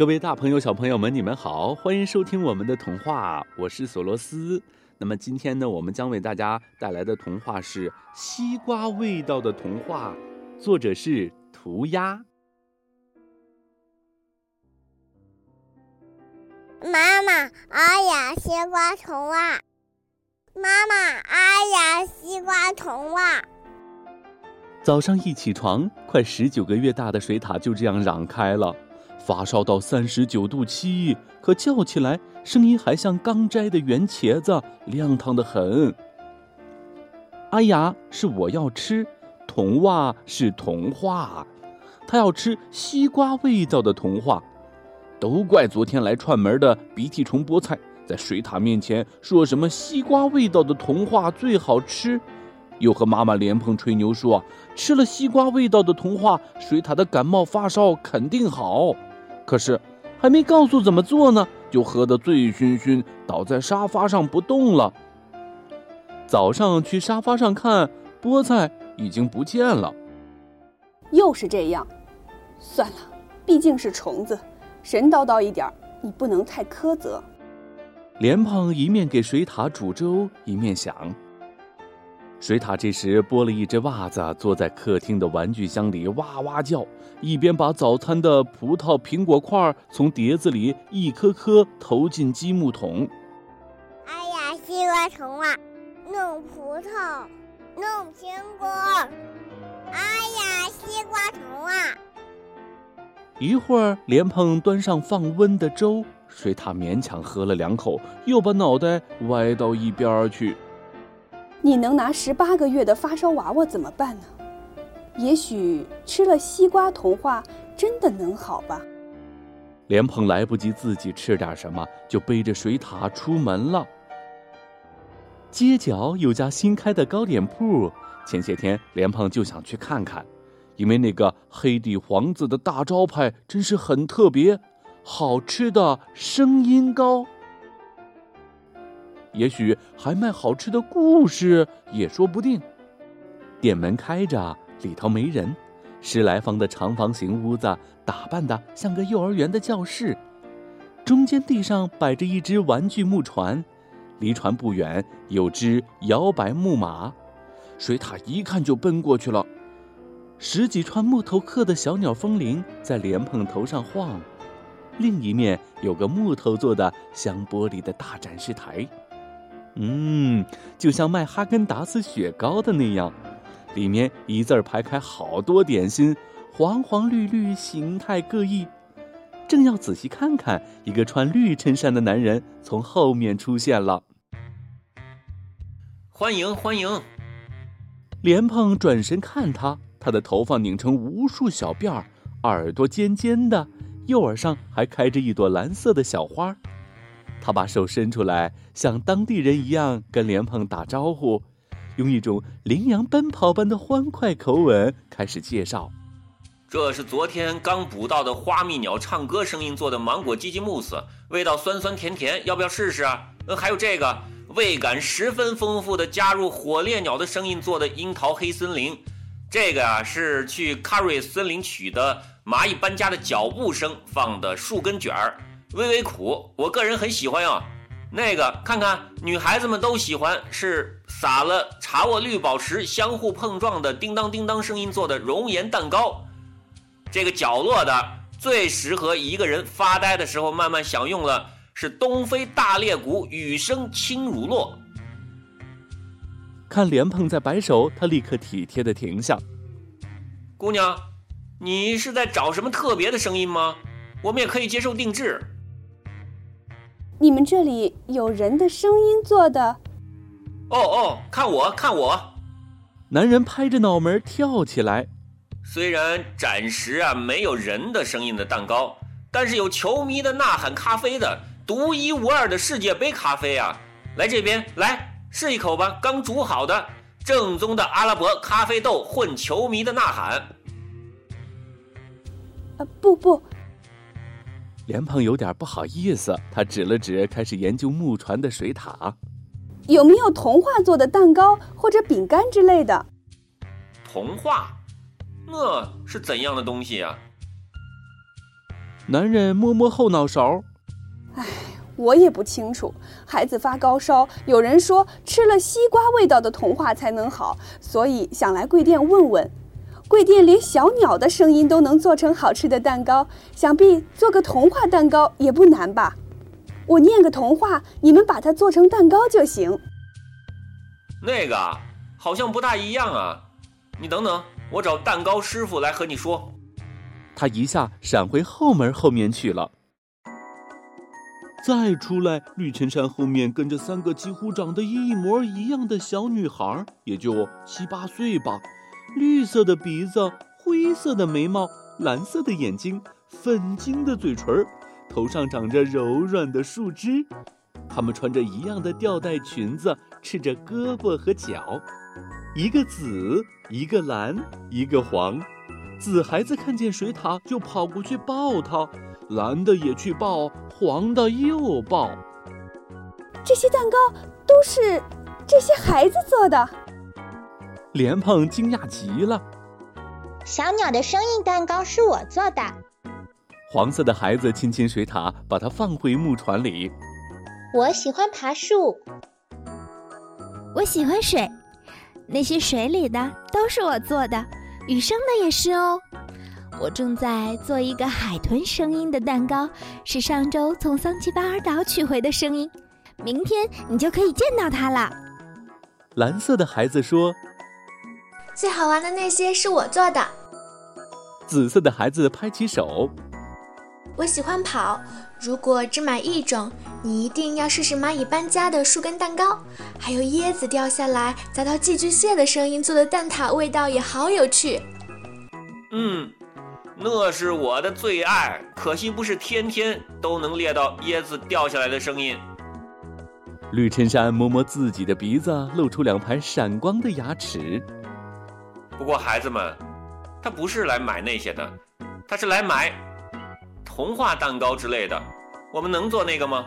各位大朋友、小朋友们，你们好，欢迎收听我们的童话，我是索罗斯。那么今天呢，我们将为大家带来的童话是《西瓜味道的童话》，作者是涂鸦。妈妈，哎呀，西瓜童话！妈妈，哎呀，西瓜童话！早上一起床，快十九个月大的水獭就这样嚷开了。发烧到三十九度七，可叫起来声音还像刚摘的圆茄子，亮堂的很。哎呀，是我要吃，童话是童话，他要吃西瓜味道的童话。都怪昨天来串门的鼻涕虫菠菜，在水獭面前说什么西瓜味道的童话最好吃，又和妈妈莲蓬吹牛说吃了西瓜味道的童话，水獭的感冒发烧肯定好。可是，还没告诉怎么做呢，就喝得醉醺醺，倒在沙发上不动了。早上去沙发上看，菠菜已经不见了。又是这样，算了，毕竟是虫子，神叨叨一点，你不能太苛责。莲蓬一面给水獭煮粥，一面想。水獭这时剥了一只袜子，坐在客厅的玩具箱里哇哇叫，一边把早餐的葡萄、苹果块从碟子里一颗颗投进积木桶。哎呀，西瓜虫啊，弄葡萄，弄苹果。哎呀，西瓜虫啊！一会儿，莲蓬端上放温的粥，水獭勉强喝了两口，又把脑袋歪到一边去。你能拿十八个月的发烧娃娃怎么办呢？也许吃了西瓜童话真的能好吧。莲蓬来不及自己吃点什么，就背着水獭出门了。街角有家新开的糕点铺，前些天莲蓬就想去看看，因为那个黑底黄字的大招牌真是很特别，好吃的声音糕。也许还卖好吃的故事也说不定。店门开着，里头没人。十来方的长方形屋子，打扮的像个幼儿园的教室。中间地上摆着一只玩具木船，离船不远有只摇摆木马。水獭一看就奔过去了。十几串木头刻的小鸟风铃在莲蓬头上晃。另一面有个木头做的镶玻璃的大展示台。嗯，就像卖哈根达斯雪糕的那样，里面一字排开好多点心，黄黄绿绿，形态各异。正要仔细看看，一个穿绿衬衫的男人从后面出现了。欢迎欢迎！莲蓬转身看他，他的头发拧成无数小辫儿，耳朵尖尖的，右耳上还开着一朵蓝色的小花。他把手伸出来，像当地人一样跟莲蓬打招呼，用一种羚羊奔跑般的欢快口吻开始介绍：“这是昨天刚捕到的花蜜鸟唱歌声音做的芒果鸡鸡慕斯，味道酸酸甜甜，要不要试试啊？呃，还有这个味感十分丰富的加入火烈鸟的声音做的樱桃黑森林，这个啊是去卡瑞森林取的蚂蚁搬家的脚步声放的树根卷儿。”微微苦，我个人很喜欢啊。那个看看，女孩子们都喜欢，是撒了茶沃绿宝石相互碰撞的叮当叮当声音做的熔岩蛋糕。这个角落的最适合一个人发呆的时候慢慢享用了，是东非大裂谷雨声轻如落。看莲蓬在摆手，他立刻体贴的停下。姑娘，你是在找什么特别的声音吗？我们也可以接受定制。你们这里有人的声音做的？哦哦，看我，看我！男人拍着脑门跳起来。虽然暂时啊没有人的声音的蛋糕，但是有球迷的呐喊咖啡的独一无二的世界杯咖啡啊！来这边来试一口吧，刚煮好的正宗的阿拉伯咖啡豆混球迷的呐喊。啊不不。莲蓬有点不好意思，他指了指开始研究木船的水獭，有没有童话做的蛋糕或者饼干之类的？童话，那是怎样的东西呀？男人摸摸后脑勺，唉，我也不清楚。孩子发高烧，有人说吃了西瓜味道的童话才能好，所以想来贵店问问。贵店连小鸟的声音都能做成好吃的蛋糕，想必做个童话蛋糕也不难吧？我念个童话，你们把它做成蛋糕就行。那个好像不大一样啊！你等等，我找蛋糕师傅来和你说。他一下闪回后门后面去了。再出来，绿衬衫后面跟着三个几乎长得一模一样的小女孩，也就七八岁吧。绿色的鼻子，灰色的眉毛，蓝色的眼睛，粉晶的嘴唇，头上长着柔软的树枝。她们穿着一样的吊带裙子，赤着胳膊和脚，一个紫，一个蓝，一个黄。紫孩子看见水獭就跑过去抱它，蓝的也去抱，黄的又抱。这些蛋糕都是这些孩子做的。莲蓬惊讶极了。小鸟的声音蛋糕是我做的。黄色的孩子亲亲水獭，把它放回木船里。我喜欢爬树。我喜欢水，那些水里的都是我做的，雨声的也是哦。我正在做一个海豚声音的蛋糕，是上周从桑奇巴尔岛取回的声音，明天你就可以见到它了。蓝色的孩子说。最好玩的那些是我做的。紫色的孩子拍起手。我喜欢跑。如果只买一种，你一定要试试蚂蚁搬家的树根蛋糕，还有椰子掉下来砸到寄居蟹的声音做的蛋挞，味道也好有趣。嗯，那是我的最爱。可惜不是天天都能猎到椰子掉下来的声音。绿衬衫摸摸自己的鼻子，露出两排闪光的牙齿。不过孩子们，他不是来买那些的，他是来买童话蛋糕之类的。我们能做那个吗？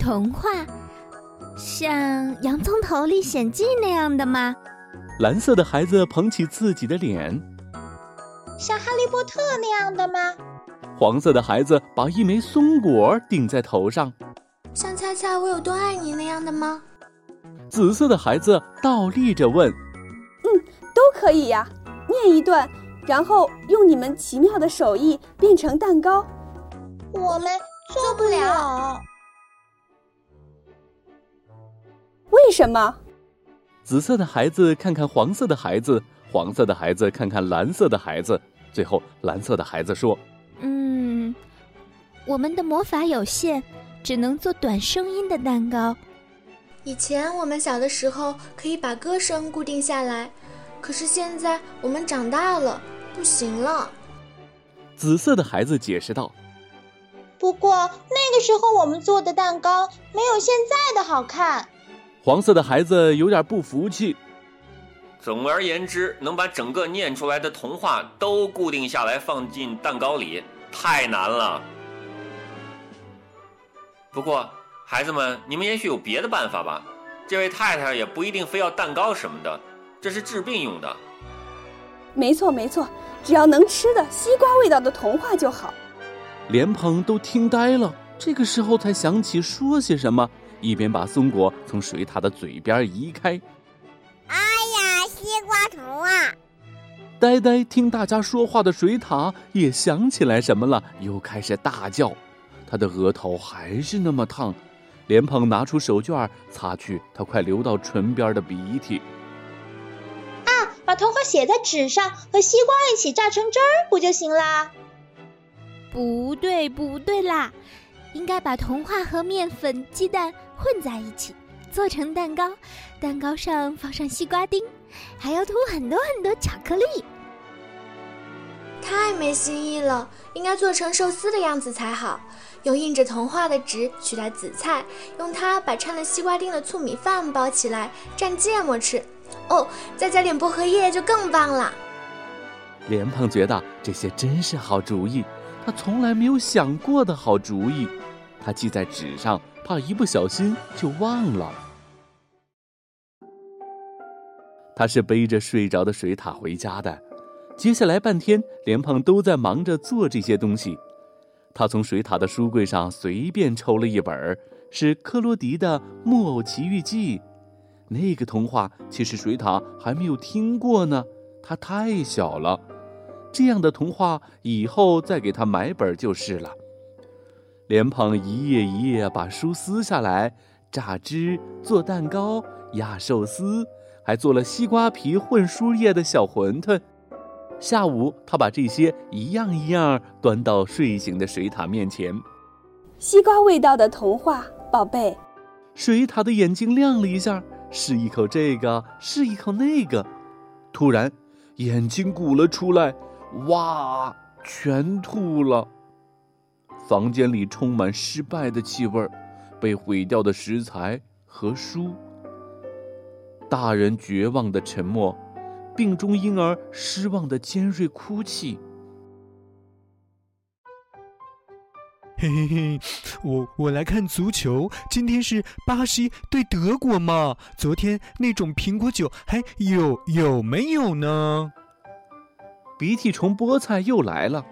童话，像《洋葱头历险记》那样的吗？蓝色的孩子捧起自己的脸。像《哈利波特》那样的吗？黄色的孩子把一枚松果顶在头上。像《猜猜我有多爱你》那样的吗？紫色的孩子倒立着问。都可以呀，念一段，然后用你们奇妙的手艺变成蛋糕。我们做不了。为什么？紫色的孩子看看黄色的孩子，黄色的孩子看看蓝色的孩子，最后蓝色的孩子说：“嗯，我们的魔法有限，只能做短声音的蛋糕。以前我们小的时候可以把歌声固定下来。”可是现在我们长大了，不行了。紫色的孩子解释道：“不过那个时候我们做的蛋糕没有现在的好看。”黄色的孩子有点不服气。总而言之，能把整个念出来的童话都固定下来放进蛋糕里，太难了。不过，孩子们，你们也许有别的办法吧？这位太太也不一定非要蛋糕什么的。这是治病用的，没错没错，只要能吃的西瓜味道的童话就好。莲蓬都听呆了，这个时候才想起说些什么，一边把松果从水獭的嘴边移开。哎呀，西瓜童话！呆呆听大家说话的水獭也想起来什么了，又开始大叫。他的额头还是那么烫，莲蓬拿出手绢擦去他快流到唇边的鼻涕。把童话写在纸上，和西瓜一起榨成汁儿，不就行啦？不对，不对啦，应该把童话和面粉、鸡蛋混在一起，做成蛋糕。蛋糕上放上西瓜丁，还要涂很多很多巧克力。太没新意了，应该做成寿司的样子才好。用印着童话的纸取代紫菜，用它把掺了西瓜丁的醋米饭包起来，蘸芥末吃。哦，再加点薄荷叶就更棒了。莲蓬觉得这些真是好主意，他从来没有想过的好主意。他记在纸上，怕一不小心就忘了。他是背着睡着的水獭回家的。接下来半天，莲蓬都在忙着做这些东西。他从水獭的书柜上随便抽了一本，是克罗迪的《木偶奇遇记》。那个童话其实水獭还没有听过呢，它太小了。这样的童话以后再给他买本就是了。莲蓬一页一页把书撕下来，榨汁做蛋糕、压寿司，还做了西瓜皮混书页的小馄饨。下午，他把这些一样一样端到睡醒的水獭面前。西瓜味道的童话，宝贝。水獭的眼睛亮了一下，是一口这个，是一口那个。突然，眼睛鼓了出来，哇，全吐了。房间里充满失败的气味，被毁掉的食材和书。大人绝望的沉默。病中婴儿失望的尖锐哭泣。嘿嘿嘿，我我来看足球，今天是巴西对德国嘛？昨天那种苹果酒还有有没有呢？鼻涕虫菠菜又来了。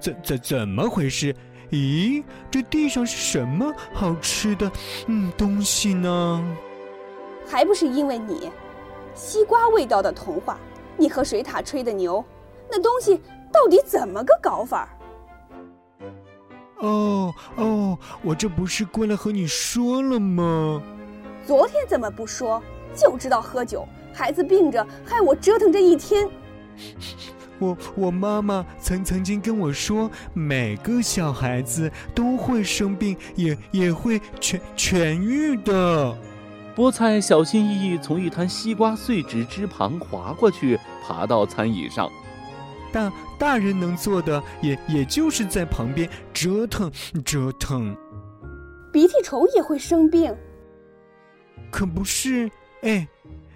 怎怎怎么回事？咦，这地上是什么好吃的嗯东西呢？还不是因为你。西瓜味道的童话，你和水獭吹的牛，那东西到底怎么个搞法？哦哦，我这不是过来和你说了吗？昨天怎么不说？就知道喝酒，孩子病着，害我折腾这一天。我我妈妈曾曾经跟我说，每个小孩子都会生病，也也会痊痊愈的。菠菜小心翼翼从一滩西瓜碎纸之旁滑过去，爬到餐椅上。大大人能做的，也也就是在旁边折腾折腾。鼻涕虫也会生病？可不是。哎，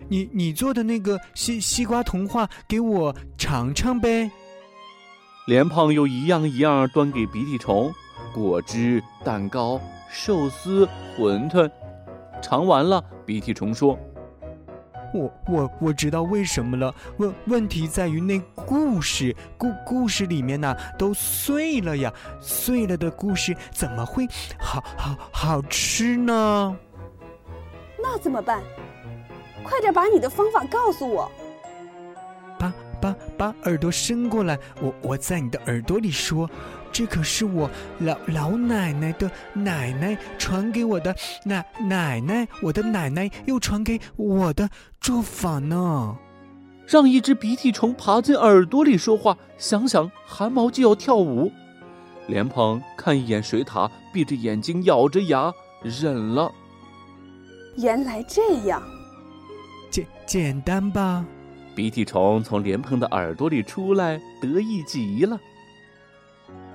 你你做的那个西西瓜童话，给我尝尝呗。莲胖又一样一样端给鼻涕虫，果汁、蛋糕、寿司、馄饨。尝完了，鼻涕虫说：“我我我知道为什么了。问问题在于那故事，故故事里面呢都碎了呀，碎了的故事怎么会好好好吃呢？那怎么办？快点把你的方法告诉我。把把把耳朵伸过来，我我在你的耳朵里说。”这可是我老老奶奶的奶奶传给我的奶奶奶，我的奶奶又传给我的做法呢。让一只鼻涕虫爬进耳朵里说话，想想汗毛就要跳舞。莲蓬看一眼水獭，闭着眼睛咬着牙忍了。原来这样，简简单吧？鼻涕虫从莲蓬的耳朵里出来，得意极了。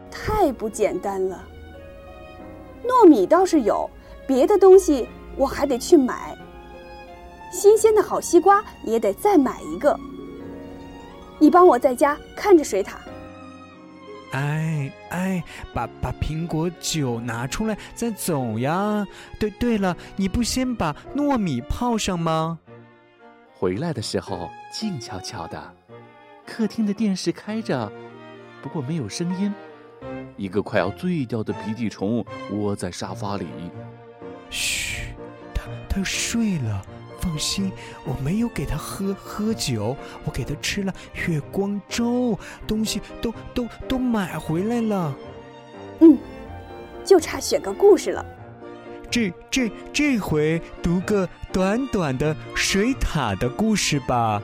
太不简单了。糯米倒是有，别的东西我还得去买。新鲜的好西瓜也得再买一个。你帮我在家看着水獭。哎哎，把把苹果酒拿出来再走呀！对对了，你不先把糯米泡上吗？回来的时候静悄悄的，客厅的电视开着，不过没有声音。一个快要醉掉的鼻涕虫窝在沙发里。嘘，他他睡了，放心，我没有给他喝喝酒，我给他吃了月光粥，东西都都都买回来了。嗯，就差选个故事了。这这这回读个短短的水獭的故事吧。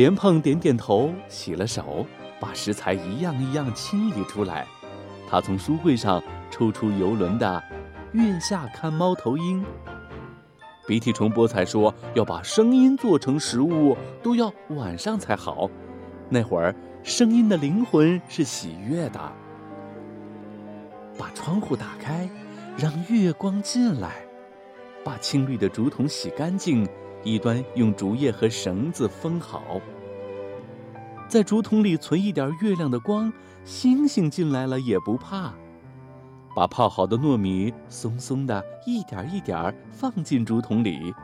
莲蓬点点头，洗了手。把食材一样一样清理出来，他从书柜上抽出游轮的《月下看猫头鹰》。鼻涕虫菠菜说：“要把声音做成食物，都要晚上才好。那会儿，声音的灵魂是喜悦的。”把窗户打开，让月光进来。把青绿的竹筒洗干净，一端用竹叶和绳子封好。在竹筒里存一点月亮的光，星星进来了也不怕。把泡好的糯米松松的一点一点放进竹筒里，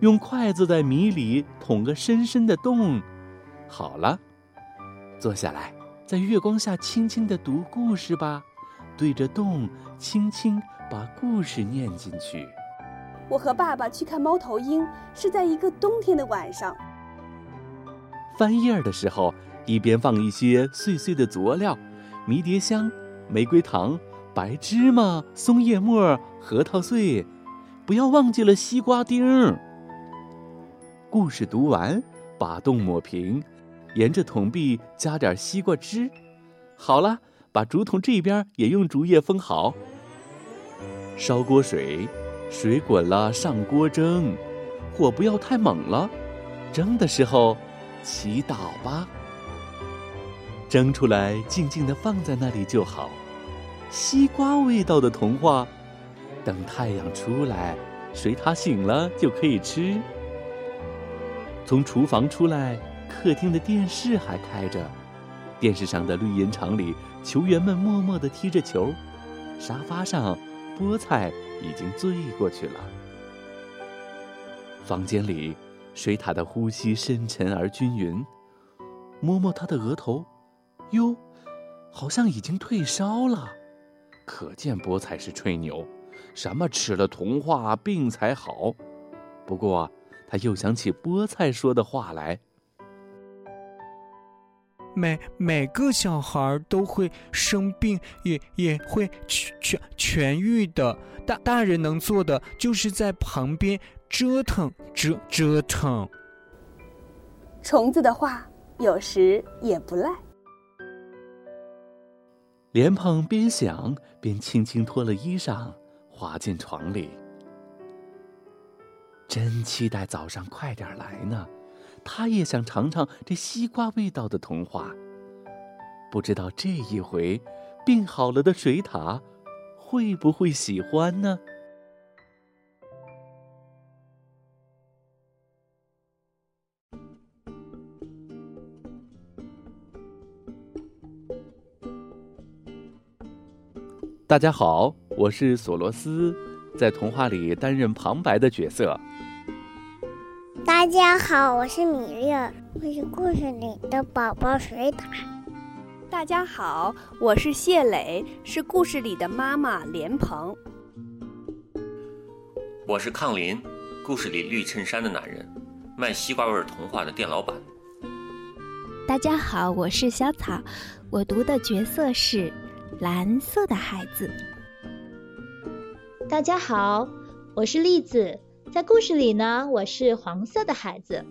用筷子在米里捅个深深的洞。好了，坐下来，在月光下轻轻地读故事吧，对着洞轻轻把故事念进去。我和爸爸去看猫头鹰，是在一个冬天的晚上。翻页儿的时候，一边放一些碎碎的佐料，迷迭香、玫瑰糖、白芝麻、松叶末、核桃碎，不要忘记了西瓜丁。故事读完，把洞抹平，沿着桶壁加点西瓜汁。好了，把竹筒这边也用竹叶封好。烧锅水，水滚了上锅蒸，火不要太猛了。蒸的时候。祈祷吧，蒸出来静静的放在那里就好。西瓜味道的童话，等太阳出来，水獭醒了就可以吃。从厨房出来，客厅的电视还开着，电视上的绿茵场里，球员们默默的踢着球。沙发上，菠菜已经醉过去了。房间里。水獭的呼吸深沉而均匀，摸摸它的额头，哟，好像已经退烧了，可见菠菜是吹牛，什么吃了童话病才好。不过他又想起菠菜说的话来：每每个小孩都会生病，也也会痊痊痊愈的。大大人能做的就是在旁边。折腾，折折腾。虫子的话有时也不赖。莲蓬边想边轻轻脱了衣裳，滑进床里。真期待早上快点来呢，他也想尝尝这西瓜味道的童话。不知道这一回，病好了的水獭会不会喜欢呢？大家好，我是索罗斯，在童话里担任旁白的角色。大家好，我是米粒，我是故事里的宝宝水獭。大家好，我是谢磊，是故事里的妈妈莲蓬。我是抗林，故事里绿衬衫的男人，卖西瓜味童话的店老板。大家好，我是小草，我读的角色是。蓝色的孩子。大家好，我是栗子，在故事里呢，我是黄色的孩子。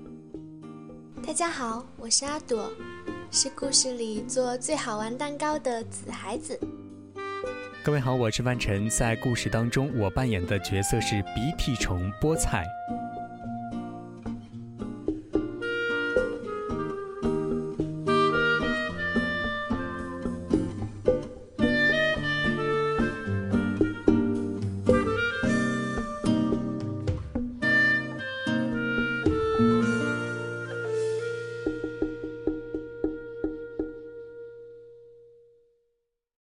大家好，我是阿朵，是故事里做最好玩蛋糕的紫孩子。各位好，我是万晨，在故事当中，我扮演的角色是鼻涕虫菠菜。